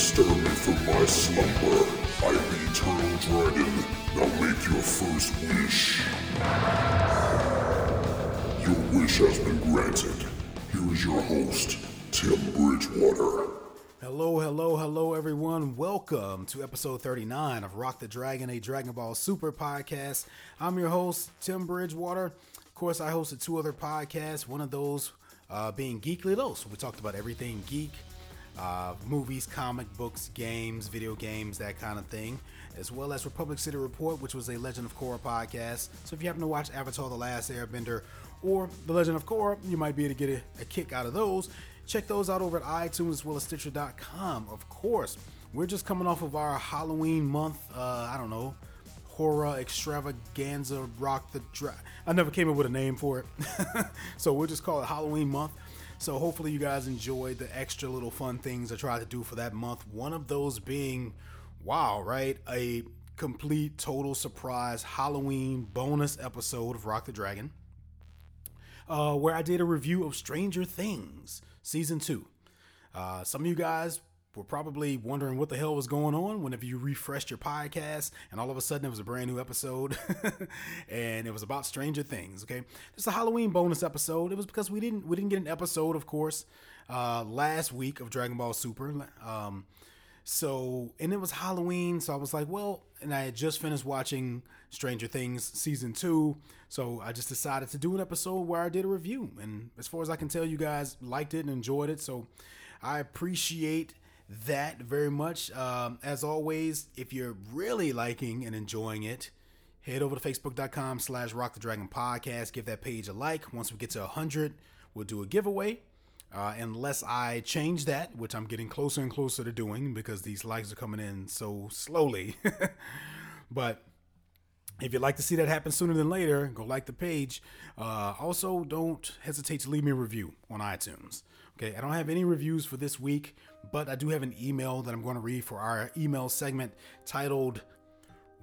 disturb me from my slumber. I am the Eternal Dragon. Now make your first wish. Your wish has been granted. Here is your host, Tim Bridgewater. Hello, hello, hello, everyone. Welcome to episode 39 of Rock the Dragon, a Dragon Ball Super podcast. I'm your host, Tim Bridgewater. Of course, I hosted two other podcasts, one of those uh, being Geekly Dose. We talked about everything geek, uh, movies, comic books, games, video games, that kind of thing, as well as Republic City Report, which was a Legend of Korra podcast. So if you happen to watch Avatar The Last Airbender or The Legend of Korra, you might be able to get a, a kick out of those. Check those out over at iTunes as well as Stitcher.com. Of course, we're just coming off of our Halloween month. Uh, I don't know, horror extravaganza, rock the dra- I never came up with a name for it, so we'll just call it Halloween month. So hopefully you guys enjoyed the extra little fun things I tried to do for that month. One of those being, wow, right, a complete total surprise Halloween bonus episode of Rock the Dragon uh, where I did a review of Stranger Things season two. Uh, some of you guys were probably wondering what the hell was going on whenever you refreshed your podcast and all of a sudden it was a brand new episode and it was about Stranger Things. Okay, it's a Halloween bonus episode. It was because we didn't we didn't get an episode, of course, uh, last week of Dragon Ball Super. Um, so, and it was Halloween, so I was like, well, and I had just finished watching Stranger Things season two, so I just decided to do an episode where I did a review. And as far as I can tell, you guys liked it and enjoyed it, so I appreciate that very much. Um, as always, if you're really liking and enjoying it, head over to facebook.com slash rock the dragon podcast give that page a like once we get to 100 we'll do a giveaway uh, unless I change that, which I'm getting closer and closer to doing because these likes are coming in so slowly. but if you'd like to see that happen sooner than later, go like the page. Uh, also, don't hesitate to leave me a review on iTunes. Okay, I don't have any reviews for this week, but I do have an email that I'm going to read for our email segment titled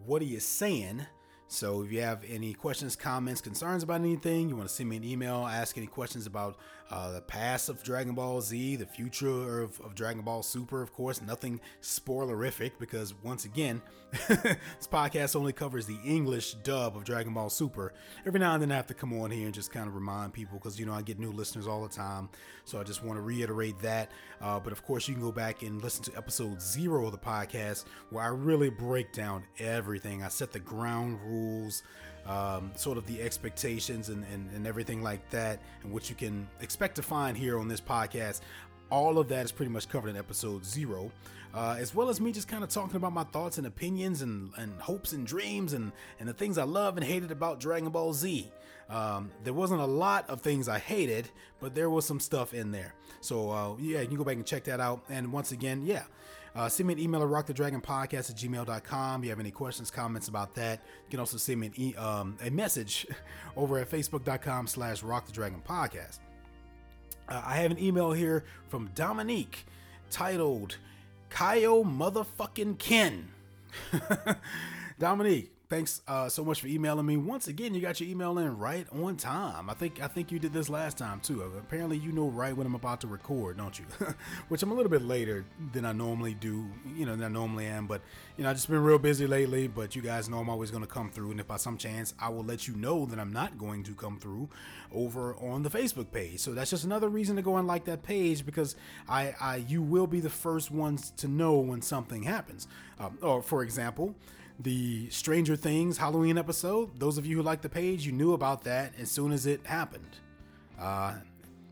What Are You Saiyan? So if you have any questions, comments, concerns about anything, you want to send me an email, ask any questions about uh, the past of Dragon Ball Z, the future of, of Dragon Ball Super, of course, nothing spoilerific because once again, this podcast only covers the English dub of Dragon Ball Super. Every now and then I have to come on here and just kind of remind people because, you know, I get new listeners all the time. So I just want to reiterate that. Uh, but of course, you can go back and listen to episode zero of the podcast where I really break down everything. I set the ground rules um, sort of the expectations and, and, and everything like that, and what you can expect to find here on this podcast. All of that is pretty much covered in episode zero, uh, as well as me just kind of talking about my thoughts and opinions and, and hopes and dreams and, and the things I love and hated about Dragon Ball Z. Um, there wasn't a lot of things I hated, but there was some stuff in there. So, uh, yeah, you can go back and check that out. And once again, yeah, uh, send me an email at rockthedragonpodcast at gmail.com. If you have any questions, comments about that, you can also send me e- um, a message over at facebook.com slash rockthedragonpodcast. Uh, I have an email here from Dominique titled Kaio Motherfucking Ken. Dominique, thanks uh, so much for emailing me. Once again, you got your email in right on time. I think I think you did this last time too. Apparently, you know right when I'm about to record, don't you? Which I'm a little bit later than I normally do. You know, than I normally am. But you know, I've just been real busy lately. But you guys know I'm always going to come through, and if by some chance I will let you know that I'm not going to come through over on the Facebook page. So that's just another reason to go and like that page because I, I you will be the first ones to know when something happens. Um, or for example the Stranger Things Halloween episode. Those of you who like the page, you knew about that as soon as it happened. Uh,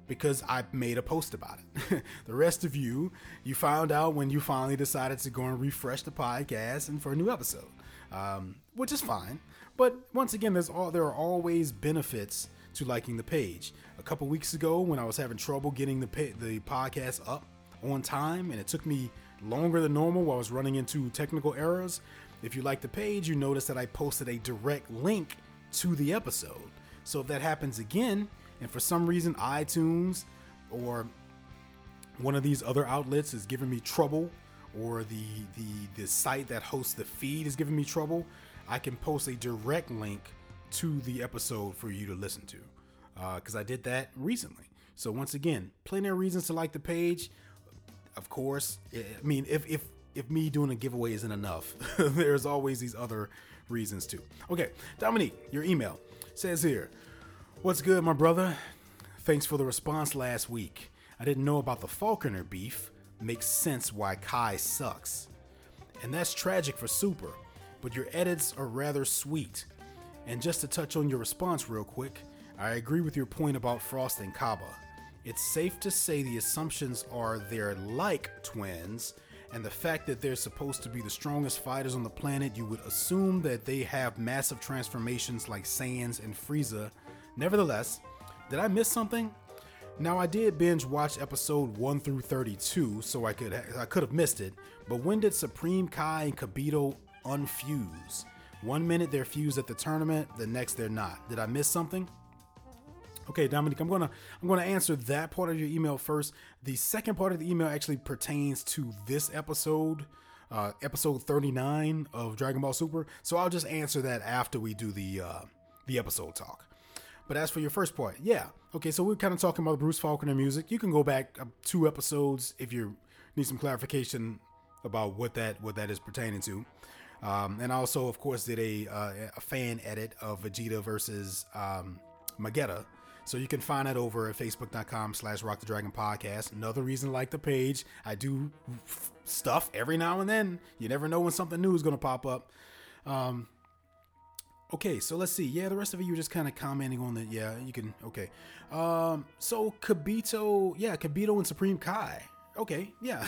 because I made a post about it. the rest of you, you found out when you finally decided to go and refresh the podcast and for a new episode, um, which is fine. But once again, there's all there are always benefits to liking the page. A couple weeks ago, when I was having trouble getting the pa- the podcast up on time, and it took me longer than normal while I was running into technical errors. If you like the page, you notice that I posted a direct link to the episode. So if that happens again, and for some reason iTunes or one of these other outlets is giving me trouble, or the the the site that hosts the feed is giving me trouble, I can post a direct link to the episode for you to listen to. Uh because I did that recently. So once again, plenty of reasons to like the page of course, I mean, if if if me doing a giveaway isn't enough, there's always these other reasons too. Okay, Dominique, your email says here, "What's good, my brother? Thanks for the response last week. I didn't know about the Falconer beef. Makes sense why Kai sucks, and that's tragic for Super. But your edits are rather sweet. And just to touch on your response real quick, I agree with your point about Frost and Cabba. It's safe to say the assumptions are they're like twins, and the fact that they're supposed to be the strongest fighters on the planet, you would assume that they have massive transformations like Saiyans and Frieza. Nevertheless, did I miss something? Now I did binge watch episode 1 through 32, so I could I could have missed it, but when did Supreme Kai and Kibito unfuse? One minute they're fused at the tournament, the next they're not. Did I miss something? Okay, Dominique, I'm gonna I'm gonna answer that part of your email first. The second part of the email actually pertains to this episode, uh, episode 39 of Dragon Ball Super. So I'll just answer that after we do the uh, the episode talk. But as for your first point, yeah, okay. So we're kind of talking about Bruce Falconer music. You can go back two episodes if you need some clarification about what that what that is pertaining to. Um, and also, of course, did a uh, a fan edit of Vegeta versus um, Magetta so you can find that over at facebook.com slash rock the dragon podcast. Another reason like the page. I do stuff every now and then. You never know when something new is going to pop up. Um, okay, so let's see. Yeah, the rest of you are just kind of commenting on that. Yeah, you can. Okay. Um, so Kibito, yeah, Kibito and Supreme Kai. Okay, yeah.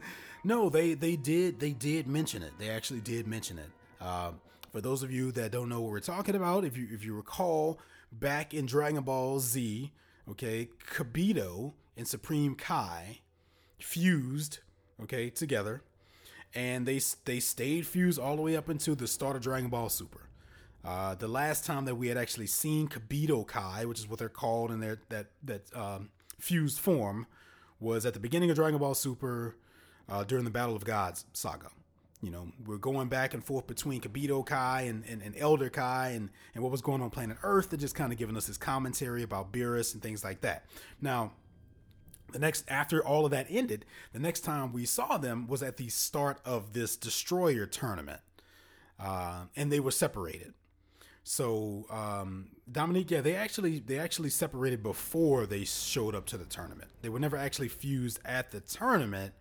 no, they they did they did mention it. They actually did mention it. Uh, for those of you that don't know what we're talking about, if you if you recall, back in Dragon Ball Z, okay, Kibito and Supreme Kai fused, okay, together, and they they stayed fused all the way up into the start of Dragon Ball Super. Uh, the last time that we had actually seen Kibito Kai, which is what they're called in their that that um, fused form, was at the beginning of Dragon Ball Super uh, during the Battle of Gods saga you know, we're going back and forth between Kibito Kai and, and, and, Elder Kai and, and what was going on planet Earth. They're just kind of giving us this commentary about Beerus and things like that. Now, the next, after all of that ended, the next time we saw them was at the start of this Destroyer tournament. Uh, and they were separated. So um, Dominique, yeah, they actually they actually separated before they showed up to the tournament. They were never actually fused at the tournament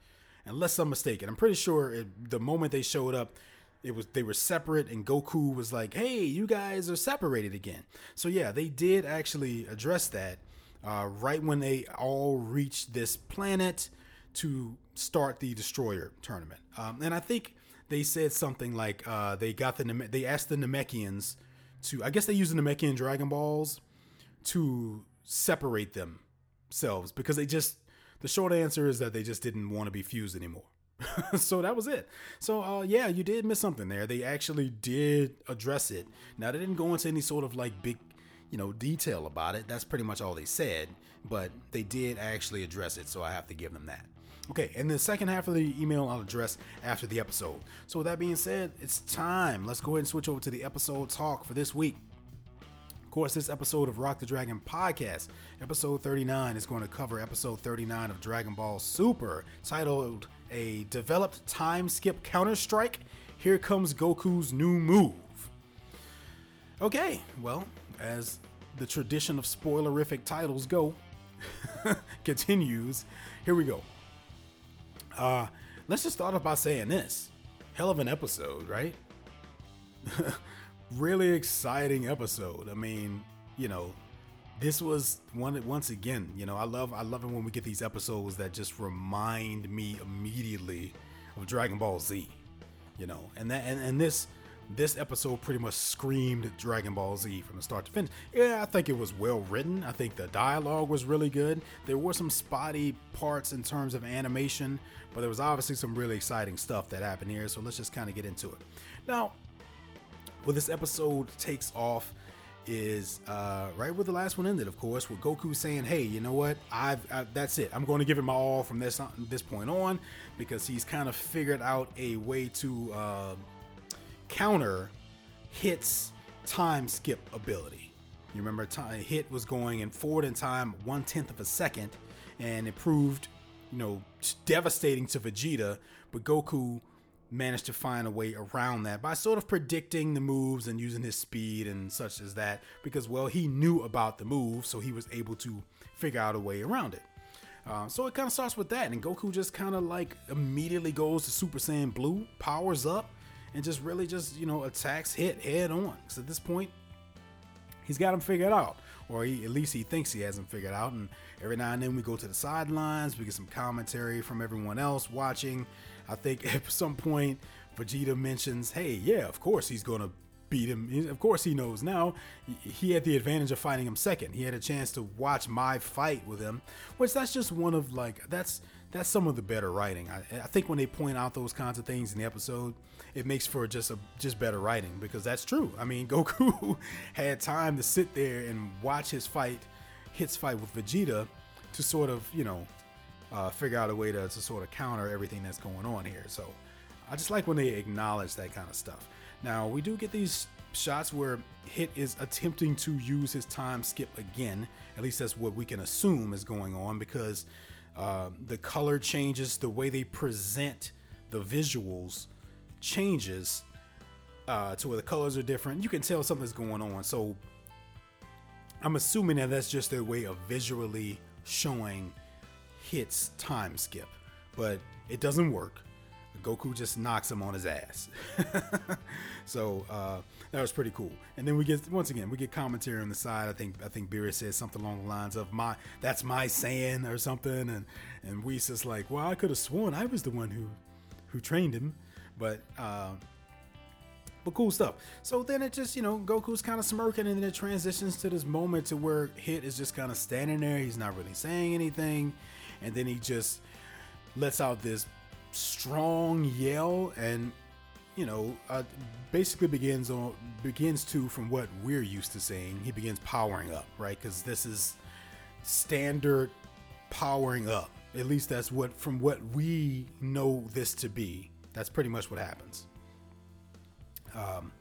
unless I'm mistaken. I'm pretty sure it, the moment they showed up, it was they were separate, and Goku was like, "Hey, you guys are separated again." So yeah, they did actually address that uh, right when they all reached this planet to start the Destroyer tournament, um, and I think they said something like uh, they got the they asked the Namekians to I guess they used the Namekian Dragon Balls to separate themselves because they just the short answer is that they just didn't want to be fused anymore. so that was it. So uh, yeah, you did miss something there. They actually did address it. Now they didn't go into any sort of like big, you know, detail about it. That's pretty much all they said. But they did actually address it, so I have to give them that. Okay, and the second half of the email I'll address after the episode. So with that being said, it's time. Let's go ahead and switch over to the episode talk for this week. Of course, this episode of Rock the Dragon podcast, episode 39, is going to cover episode 39 of Dragon Ball Super, titled A Developed Time Skip Counter Strike. Here comes Goku's new move. Okay, well, as the tradition of spoilerific titles go, continues, here we go. Uh, let's just start off by saying this. Hell of an episode, right? really exciting episode. I mean, you know, this was one once again, you know, I love I love it when we get these episodes that just remind me immediately of Dragon Ball Z. You know, and that and, and this this episode pretty much screamed Dragon Ball Z from the start to finish. Yeah, I think it was well written. I think the dialogue was really good. There were some spotty parts in terms of animation, but there was obviously some really exciting stuff that happened here. So let's just kind of get into it. Now, where this episode takes off is uh, right where the last one ended, of course, with Goku saying, "Hey, you know what? I've I, that's it. I'm going to give it my all from this this point on," because he's kind of figured out a way to uh, counter Hit's time skip ability. You remember, time, Hit was going in forward in time one tenth of a second, and it proved you know, devastating to Vegeta, but Goku managed to find a way around that by sort of predicting the moves and using his speed and such as that because well he knew about the move so he was able to figure out a way around it. Uh, so it kind of starts with that and goku just kind of like immediately goes to super saiyan blue powers up and just really just you know attacks hit head on. So at this point he's got him figured out or he, at least he thinks he has him figured out and every now and then we go to the sidelines we get some commentary from everyone else watching I think at some point Vegeta mentions, "Hey, yeah, of course he's to beat him. Of course he knows now. He had the advantage of fighting him second. He had a chance to watch my fight with him, which that's just one of like that's that's some of the better writing. I, I think when they point out those kinds of things in the episode, it makes for just a just better writing because that's true. I mean, Goku had time to sit there and watch his fight, his fight with Vegeta, to sort of you know uh, figure out a way to, to sort of counter everything that's going on here. So I just like when they acknowledge that kind of stuff. Now we do get these shots where Hit is attempting to use his time skip again. At least that's what we can assume is going on because uh, the color changes, the way they present the visuals changes uh, to where the colors are different. You can tell something's going on. So I'm assuming that that's just their way of visually showing hits time skip, but it doesn't work. Goku just knocks him on his ass. so uh, that was pretty cool. And then we get once again we get commentary on the side. I think I think Beerus says something along the lines of my that's my saying or something, and and Whis is like, well, I could have sworn I was the one who who trained him, but. Uh, but cool stuff. So then it just, you know, Goku's kind of smirking and then it transitions to this moment to where Hit is just kind of standing there. He's not really saying anything and then he just lets out this strong yell and you know uh, basically begins on begins to from what we're used to seeing he begins powering up right? Because this is standard powering up. At least that's what from what we know this to be that's pretty much what happens. Um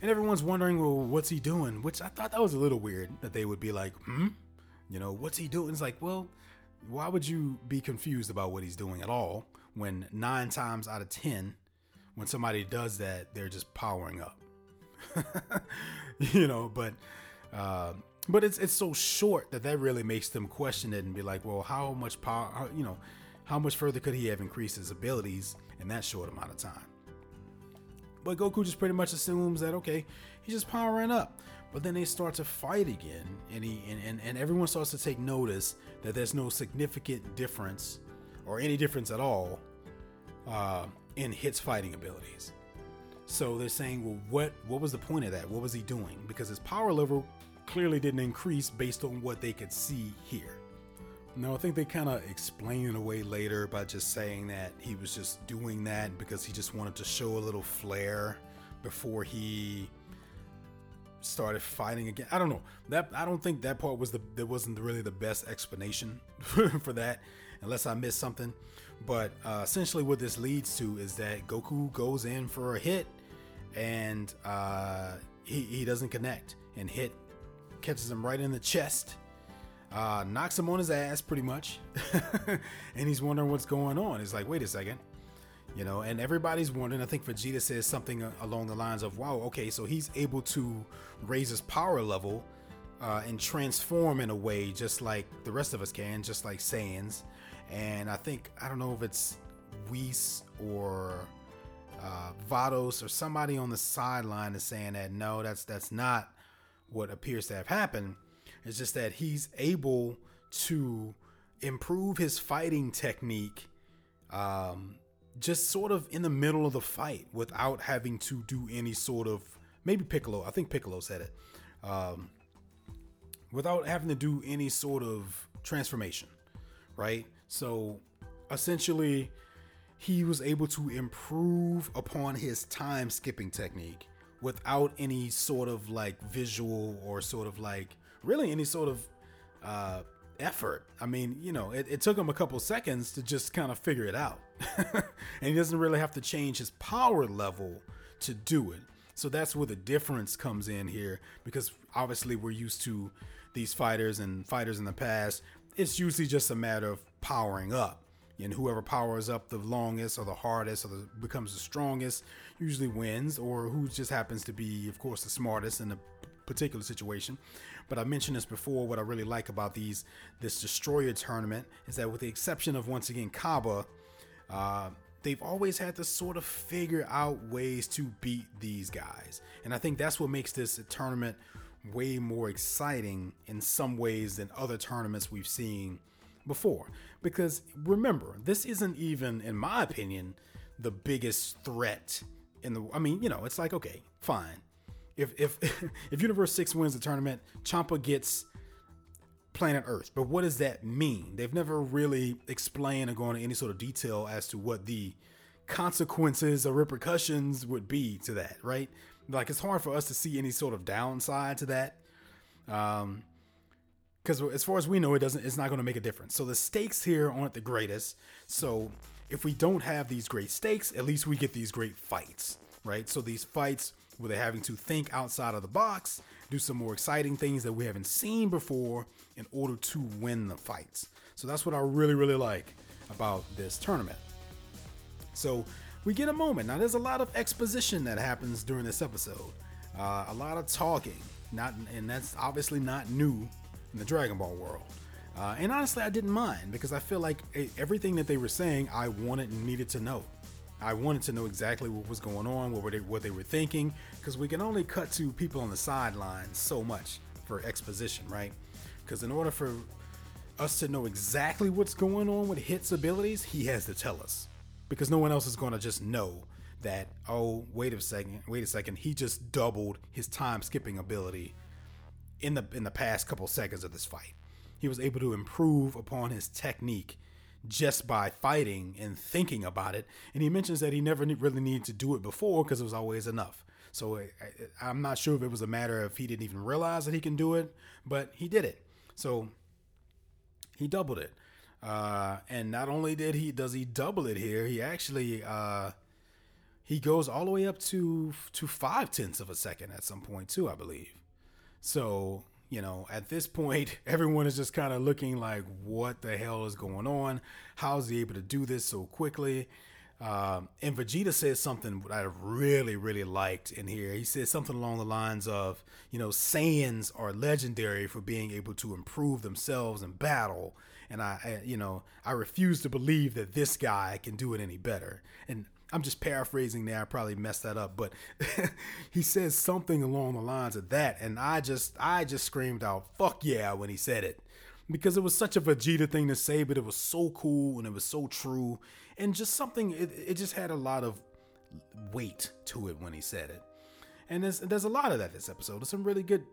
and everyone's wondering well what's he doing? Which i thought that was a little weird that they would be like hmm? You know what's he doing? It's like well why would you be confused about what he's doing at all when nine times out of ten, when somebody does that, they're just powering up? you know, but uh, but it's it's so short that that really makes them question it and be like, well, how much power? How, you know, how much further could he have increased his abilities in that short amount of time? But Goku just pretty much assumes that okay, he's just powering up. But then they start to fight again, and he and, and, and everyone starts to take notice that there's no significant difference or any difference at all uh, in Hit's fighting abilities. So they're saying, well, what what was the point of that? What was he doing? Because his power level clearly didn't increase based on what they could see here. No, I think they kind of explain it away later by just saying that he was just doing that because he just wanted to show a little flair before he started fighting again. I don't know. That I don't think that part was the that wasn't really the best explanation for that, unless I missed something. But uh, essentially, what this leads to is that Goku goes in for a hit, and uh, he he doesn't connect, and hit catches him right in the chest, uh, knocks him on his ass pretty much, and he's wondering what's going on. He's like, wait a second you know and everybody's wondering i think vegeta says something along the lines of wow okay so he's able to raise his power level uh, and transform in a way just like the rest of us can just like Saiyans. And i think i don't know if it's Whis or uh, Vados or somebody on the sideline is saying that no that's that's not what appears to have happened. It's just that he's able to improve his fighting technique um, just sort of in the middle of the fight without having to do any sort of maybe Piccolo. I think Piccolo said it. Um, without having to do any sort of transformation, right? So essentially, he was able to improve upon his time skipping technique without any sort of like visual or sort of like really any sort of uh, effort. I mean, you know, it, it took him a couple seconds to just kind of figure it out. and he doesn't really have to change his power level to do it. So that's where the difference comes in here because obviously we're used to these fighters and fighters in the past. It's usually just a matter of powering up. and whoever powers up the longest or the hardest or the, becomes the strongest usually wins, or who just happens to be, of course, the smartest in a particular situation. But I mentioned this before. What I really like about these this destroyer tournament is that, with the exception of once again Cabba, uh, they've always had to sort of figure out ways to beat these guys, and I think that's what makes this tournament way more exciting in some ways than other tournaments we've seen before. Because remember, this isn't even, in my opinion, the biggest threat in the. I mean, you know, it's like okay, fine. If if if Universe Six wins the tournament, Champa gets planet Earth. But what does that mean? They've never really explained or gone into any sort of detail as to what the consequences or repercussions would be to that, right? Like it's hard for us to see any sort of downside to that. Um, because as far as we know, it doesn't. It's not going to make a difference. So the stakes here aren't the greatest. So if we don't have these great stakes, at least we get these great fights, right? So these fights where they're having to think outside of the box, do some more exciting things that we haven't seen before in order to win the fights. So that's what I really, really like about this tournament. So we get a moment. Now, there's a lot of exposition that happens during this episode, uh, a lot of talking, not, and that's obviously not new in the Dragon Ball world. Uh, and honestly, I didn't mind because I feel like everything that they were saying, I wanted and needed to know. I wanted to know exactly what was going on, what were they, what they were thinking, because we can only cut to people on the sidelines so much for exposition, right? Because in order for us to know exactly what's going on with Hit's abilities, he has to tell us, because no one else is going to just know that. Oh, wait a second, wait a second, he just doubled his time skipping ability in the in the past couple seconds of this fight. He was able to improve upon his technique just by fighting and thinking about it. And he mentions that he never really needed to do it before because it was always enough. So I, am not sure if it was a matter of he didn't even realize that he can do it, but he did it. So he doubled it. Uh, and not only did he does he double it here, he actually uh, he goes all the way up to to five tenths of a second at some point too, I believe. So, you know, at this point, everyone is just kind of looking like, what the hell is going on? How is he able to do this so quickly? Um, and Vegeta says something that I really, really liked in here. He says something along the lines of, you know, Saiyans are legendary for being able to improve themselves in battle. And I, I, you know, I refuse to believe that this guy can do it any better. And I'm just paraphrasing there. I probably messed that up, but he says something along the lines of that, and I just I just screamed out "fuck yeah" when he said it because it was such a Vegeta thing to say, but it was so cool and it was so true, and just something it, it just had a lot of weight to it when he said it. And there's there's a lot of that this episode. There's some really good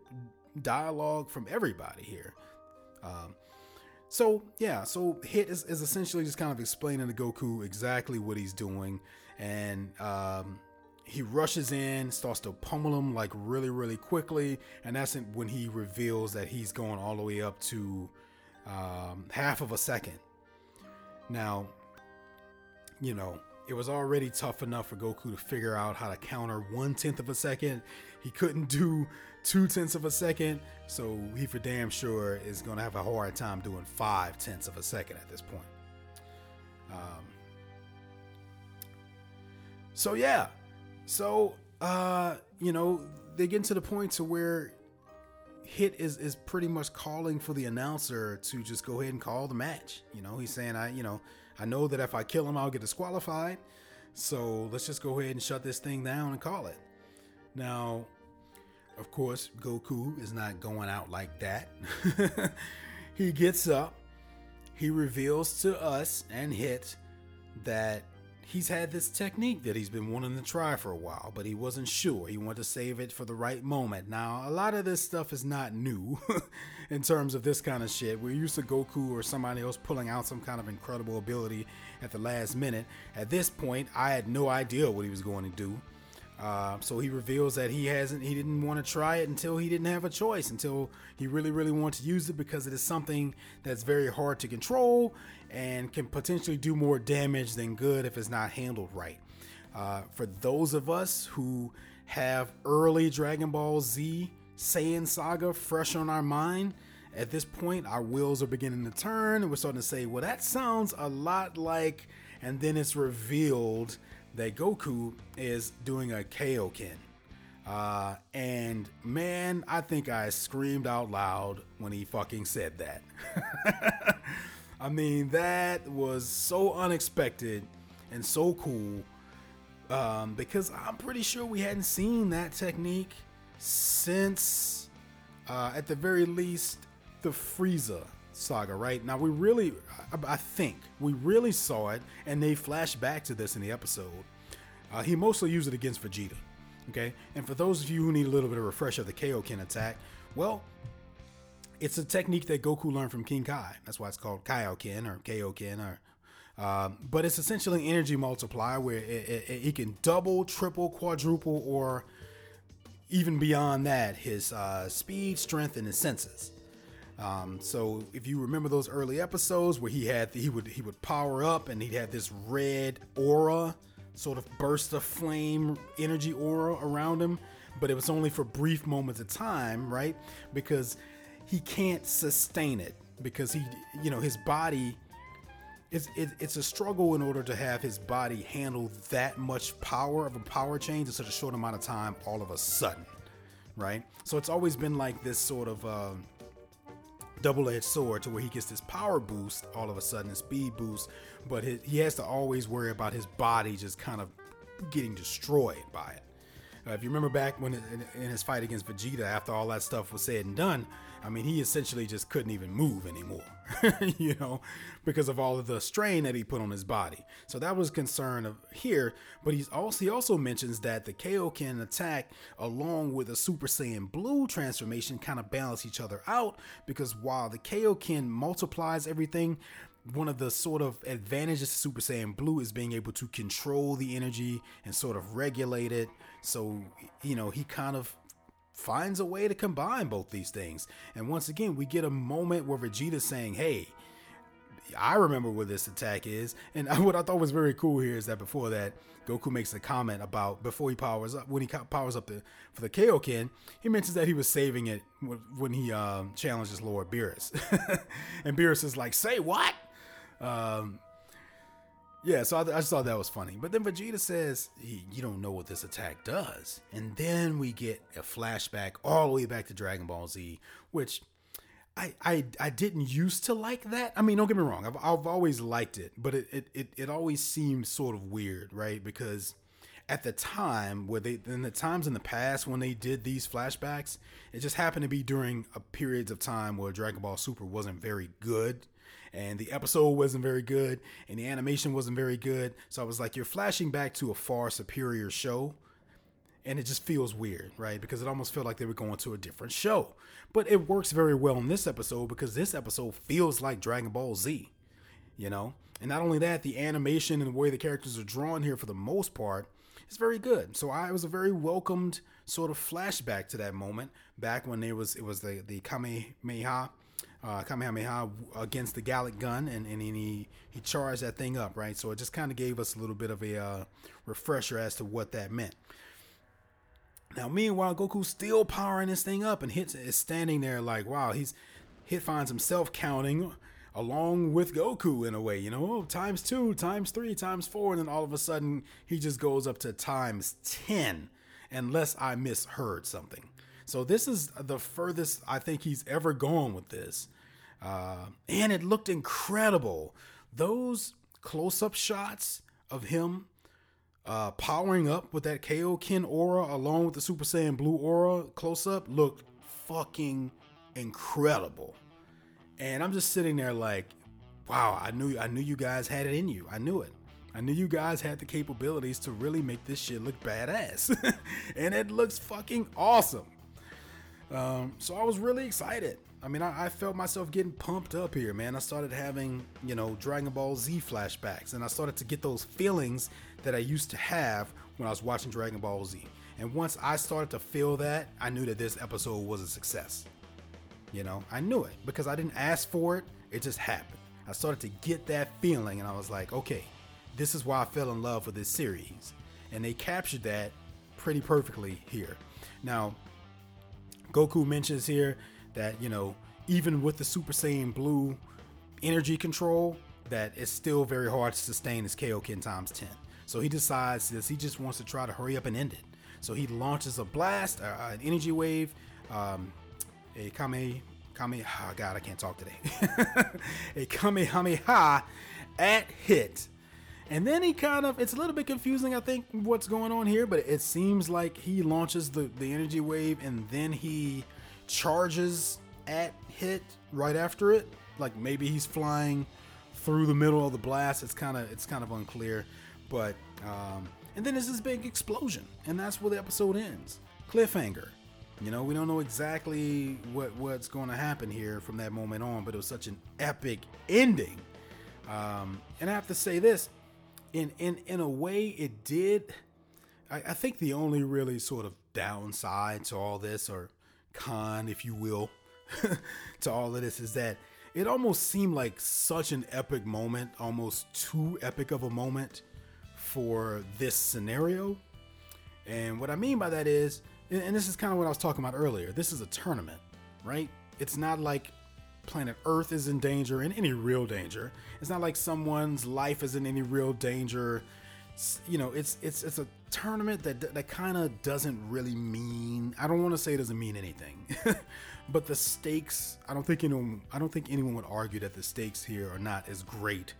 dialogue from everybody here. Um, so yeah, so Hit is, is essentially just kind of explaining to Goku exactly what he's doing and um, he rushes in, starts to pummel him like really, really quickly, and that's when he reveals that he's going all the way up to um, half of a second. Now, you know, it was already tough enough for Goku to figure out how to counter one tenth of a second. He couldn't do two tenths of a second, so he for damn sure is to have a hard time doing five tenths of a second at this point. Um, so yeah, so uh, you know they get to the point to where Hit is is pretty much calling for the announcer to just go ahead and call the match. You know, he's saying I you know I know that if I kill him I'll get disqualified. So let's just go ahead and shut this thing down and call it. Now, of course, Goku is not going out like that. he gets up, he reveals to us and Hit that he's had this technique that he's been wanting to try for a while, but he wasn't sure. He wanted to save it for the right moment. Now, a lot of this stuff is not new in terms of this kind of shit. We're used to Goku or somebody else pulling out some kind of incredible ability at the last minute. At this point, I had no idea what he was going to do. Uh, so he reveals that he hasn't, he didn't want to try it until he didn't have a choice, until he really, really wanted to use it because it is something that's very hard to control and can potentially do more damage than good if it's not handled right. Uh, for those of us who have early Dragon Ball Z Saiyan Saga fresh on our mind, at this point, our wheels are beginning to turn, and we're starting to say, well, that sounds a lot like. And then it's revealed that Goku is doing a Kaioken. Uh, and man, I think I screamed out loud when he fucking said that. I mean, that was so unexpected and so cool um, because I'm pretty sure we hadn't seen that technique since, uh, at the very least, the Frieza saga, right? Now, we really, I, think, we really saw it, and they flash back to this in the episode. Uh, he mostly used it against Vegeta, okay? And for those of you who need a little bit of refresher of the Kaioken attack, well, it's a technique that Goku learned from King Kai. That's why it's called Kaioken or Kaioken or um, but it's essentially energy multiplier where it, it, it, can double, triple, quadruple, or even beyond that his uh, speed, strength, and his senses. Um, so if you remember those early episodes where he had he would he would power up and he'd have this red aura, sort of burst of flame energy aura around him, but it was only for brief moments of time, right? Because he can't sustain it because he you know his body it's it, it's a struggle in order to have his body handle that much power of a power change in such a short amount of time all of a sudden right so it's always been like this sort of uh, double-edged sword to where he gets this power boost all of a sudden, a speed boost, but he has to always worry about his body just kind of getting destroyed by it. Uh, if you remember back when in, in his fight against Vegeta, after all that stuff was said and done, I mean, he essentially just couldn't even move anymore, you know, because of all of the strain that he put on his body. So that was concern of here. But he's also he also mentions that the Kaioken attack, along with the Super Saiyan Blue transformation, kind of balance each other out. Because while the Kaioken multiplies everything, one of the sort of advantages of Super Saiyan Blue is being able to control the energy and sort of regulate it. So, you know, he kind of finds a way to combine both these things. And once again, we get a moment where Vegeta's saying, Hey, I remember what this attack is. And what I thought was very cool here is that before that, Goku makes a comment about before he powers up, when he powers up the, for the Kaioken, he mentions that he was saving it when he um, challenges Lord Beerus. and Beerus is like, Say what? Um, yeah, so I, I, just thought that was funny. But then Vegeta says, You don't know what this attack does. And then we get a flashback all the way back to Dragon Ball Z, which I, I, I didn't used to like that. I mean, don't get me wrong, I've, I've always liked it, but it, it, it, it always seemed sort of weird, right? Because at the time where they in the times in the past when they did these flashbacks it just happened to be during a periods of time where dragon ball super wasn't very good and the episode wasn't very good and the animation wasn't very good. So i was like you're flashing back to a far superior show and it just feels weird right? Because it almost felt like they were going to a different show. But it works very well in this episode because this episode feels like dragon ball z you know? And not only that the animation and the way the characters are drawn here for the most part is very good. So i was a very welcomed sort of flashback to that moment back when there was it was the the kamehameha uh, Kamehameha against the Galick Gun, and, and he he charged that thing up, right? So it just kind of gave us a little bit of a uh, refresher as to what that meant. Now, meanwhile, Goku's still powering this thing up, and Hit is standing there like, wow, he's Hit finds himself counting along with Goku in a way, you know, oh, times two, times three, times four, and then all of a sudden he just goes up to times ten, unless I misheard something. So this is the furthest I think he's ever gone with this. Uh, and it looked incredible. Those close up shots of him uh, powering up with that Kaioken aura along with the Super Saiyan Blue aura close up looked fucking incredible. And I'm just sitting there like, wow, I knew I knew you guys had it in you. I knew it. I knew you guys had the capabilities to really make this shit look badass. and it looks fucking awesome. Um, so I was really excited. I mean, I, I, felt myself getting pumped up here, man. I started having, you know, Dragon Ball Z flashbacks, and I started to get those feelings that I used to have when I was watching Dragon Ball Z. And once I started to feel that, I knew that this episode was a success. You know, I knew it because I didn't ask for it, it just happened. I started to get that feeling, and I was like, okay, this is why I fell in love with this series. And they captured that pretty perfectly here. Now, Goku mentions here that, you know, even with the Super Saiyan Blue energy control, that it's still very hard to sustain his Kaioken times 10. So he decides this, he just wants to try to hurry up and end it. So he launches a blast, uh, an energy wave, um, a Kame, Kame, oh God, I can't talk today. a Kamehameha at hit. And then he kind of, it's a little bit confusing, I think, what's going on here, but it seems like he launches the, the energy wave and then he charges at hit right after it. Like maybe he's flying through the middle of the blast. It's kind of, it's kind of unclear, but, um, and then there's this big explosion, and that's where the episode ends. Cliffhanger. You know, we don't know exactly what what's going to happen here from that moment on, but it was such an epic ending. Um, and I have to say this, in in in a way, it did. I, I think the only really sort of downside to all this, or con, if you will, to all of this, is that it almost seemed like such an epic moment, almost too epic of a moment for this scenario. And what I mean by that is, and this is kind of what I was talking about earlier, this is a tournament, right? It's not like planet Earth is in danger, in any real danger. It's not like someone's life is in any real danger. It's, you know, it's it's it's a tournament that that kind of doesn't really mean. I don't want to say it doesn't mean anything, but the stakes. I don't think anyone. I don't think anyone would argue that the stakes here are not as great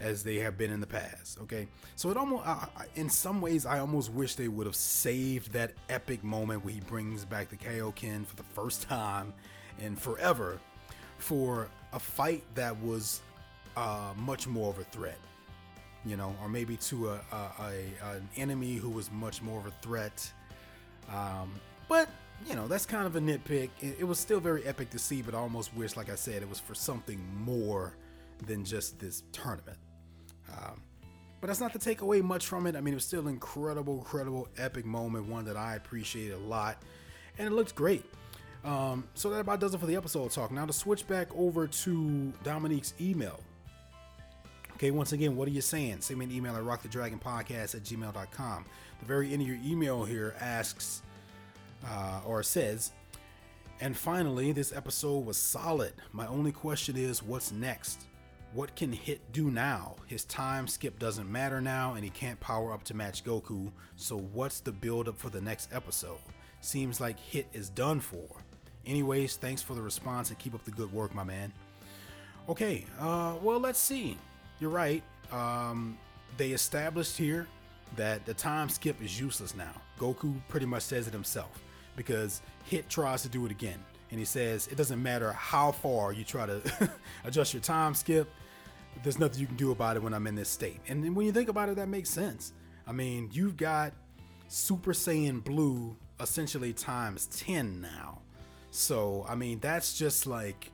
as they have been in the past. Okay, so it almost, I, in some ways, I almost wish they would have saved that epic moment where he brings back the Kaioken for the first time and forever for a fight that was uh, much more of a threat. You know, or maybe to a, a, a an enemy who was much more of a threat. Um, but you know, that's kind of a nitpick. It, it was still very epic to see, but I almost wish, like I said, it was for something more than just this tournament. Um, but that's not to take away much from it. I mean, it was still an incredible, incredible, epic moment, one that I appreciated a lot, and it looked great. Um, so that about does it for the episode talk. Now to switch back over to Dominique's email. Okay, once again, what are you Saiyan? Send me an email at rockthedragonpodcast at gmail.com. The very end of your email here asks uh, or says, and finally, this episode was solid. My only question is, what's next? What can Hit do now? His time skip doesn't matter now, and he can't power up to match Goku. So, what's the build up for the next episode? Seems like Hit is done for. Anyways, thanks for the response and keep up the good work, my man. Okay, uh, well, let's see. You're right. Um, they established here that the time skip is useless now. Goku pretty much says it himself because Hit tries to do it again. And he says it doesn't matter how far you try to adjust your time skip, there's nothing you can do about it when I'm in this state. And when you think about it, that makes sense. I mean, you've got Super Saiyan Blue essentially times 10 now. So, I mean, that's just like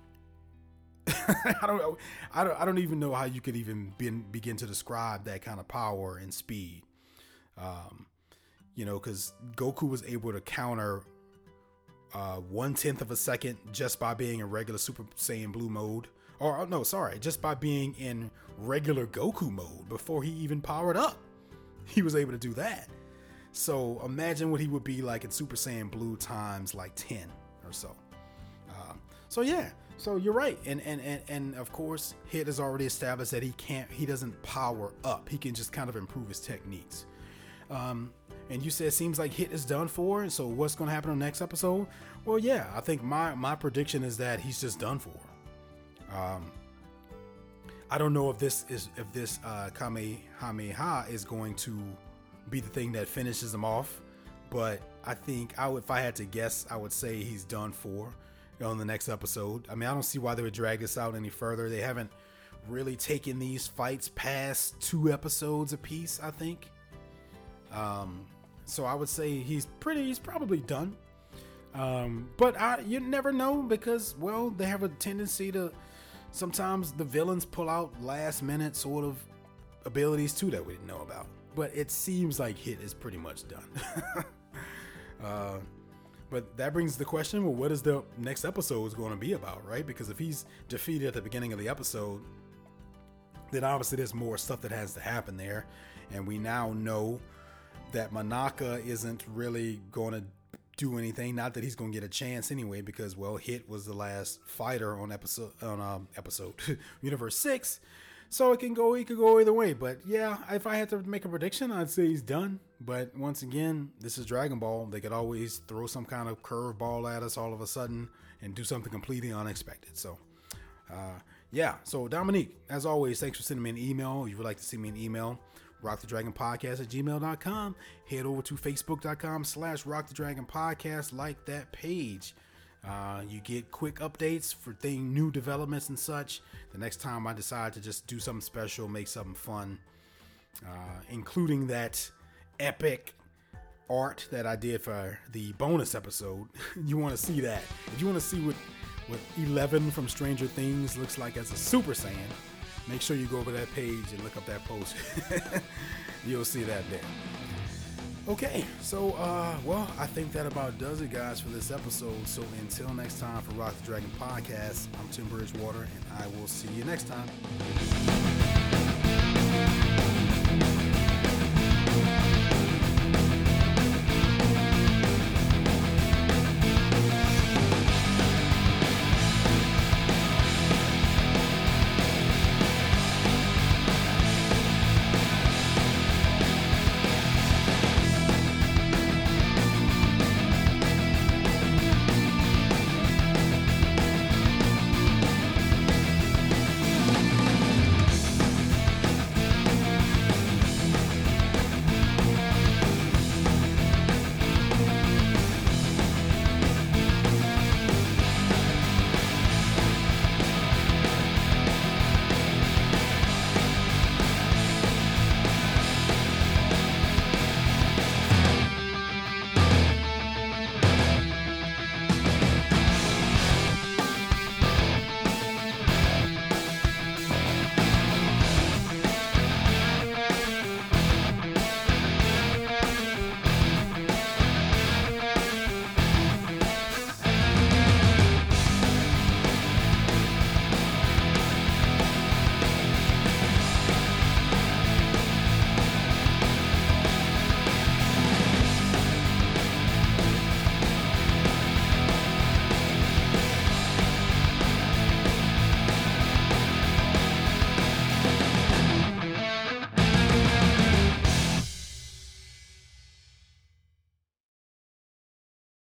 I don't know. I don't. I don't even know how you could even be, begin to describe that kind of power and speed. Um, you know, because Goku was able to counter uh, one tenth of a second just by being in regular Super Saiyan Blue mode. Or oh, no, sorry, just by being in regular Goku mode before he even powered up. He was able to do that. So imagine what he would be like in Super Saiyan Blue times like 10 or so. Uh, so yeah, so you're right. And, and and and of course, Hit has already established that he can't he doesn't power up. He can just kind of improve his techniques. Um, and you said it seems like Hit is done for. So what's going to happen on the next episode? Well, yeah, I think my my prediction is that he's just done for. Um, I don't know if this is if this uh, Kamehameha is going to be the thing that finishes him off, but I think I would, if I had to guess, I would say he's done for on the next episode. I mean, I don't see why they would drag this out any further. They haven't really taken these fights past two episodes apiece. I think. Um, so I would say he's pretty. He's probably done. Um, but I, you never know because well, they have a tendency to. Sometimes the villains pull out last minute sort of abilities too that we didn't know about. But it seems like Hit is pretty much done. uh, but that brings the question: Well, what is the next episode is going to be about, right? Because if he's defeated at the beginning of the episode, then obviously there's more stuff that has to happen there, and we now know that Monaka isn't really going to do anything. Not that he's going to get a chance anyway, because well, Hit was the last fighter on episode on um, episode Universe Six, so it can go it could go either way. But yeah, if I had to make a prediction, I'd say he's done. But once again, this is Dragon Ball. They could always throw some kind of curveball at us all of a sudden and do something completely unexpected. So. Uh, yeah, so Dominique, as always, thanks for sending me an email. If you would like to send me an email, rockthedragonpodcast at gmail.com. Head over to facebook.com slash rockthedragonpodcast. Like that page. Uh, you get quick updates for thing new developments and such. The next time I decide to just do something special, make something fun, uh, including that epic art that I did for the bonus episode. you want to see that? If you want to see what what Eleven from Stranger Things looks like as a Super Saiyan, make sure you go over that page and look up that post. You'll see that there. Okay, so uh, well, I think that about does it, guys, for this episode. So until next time for Rock the Dragon podcast, I'm Tim Bridgewater, and I will see you next time.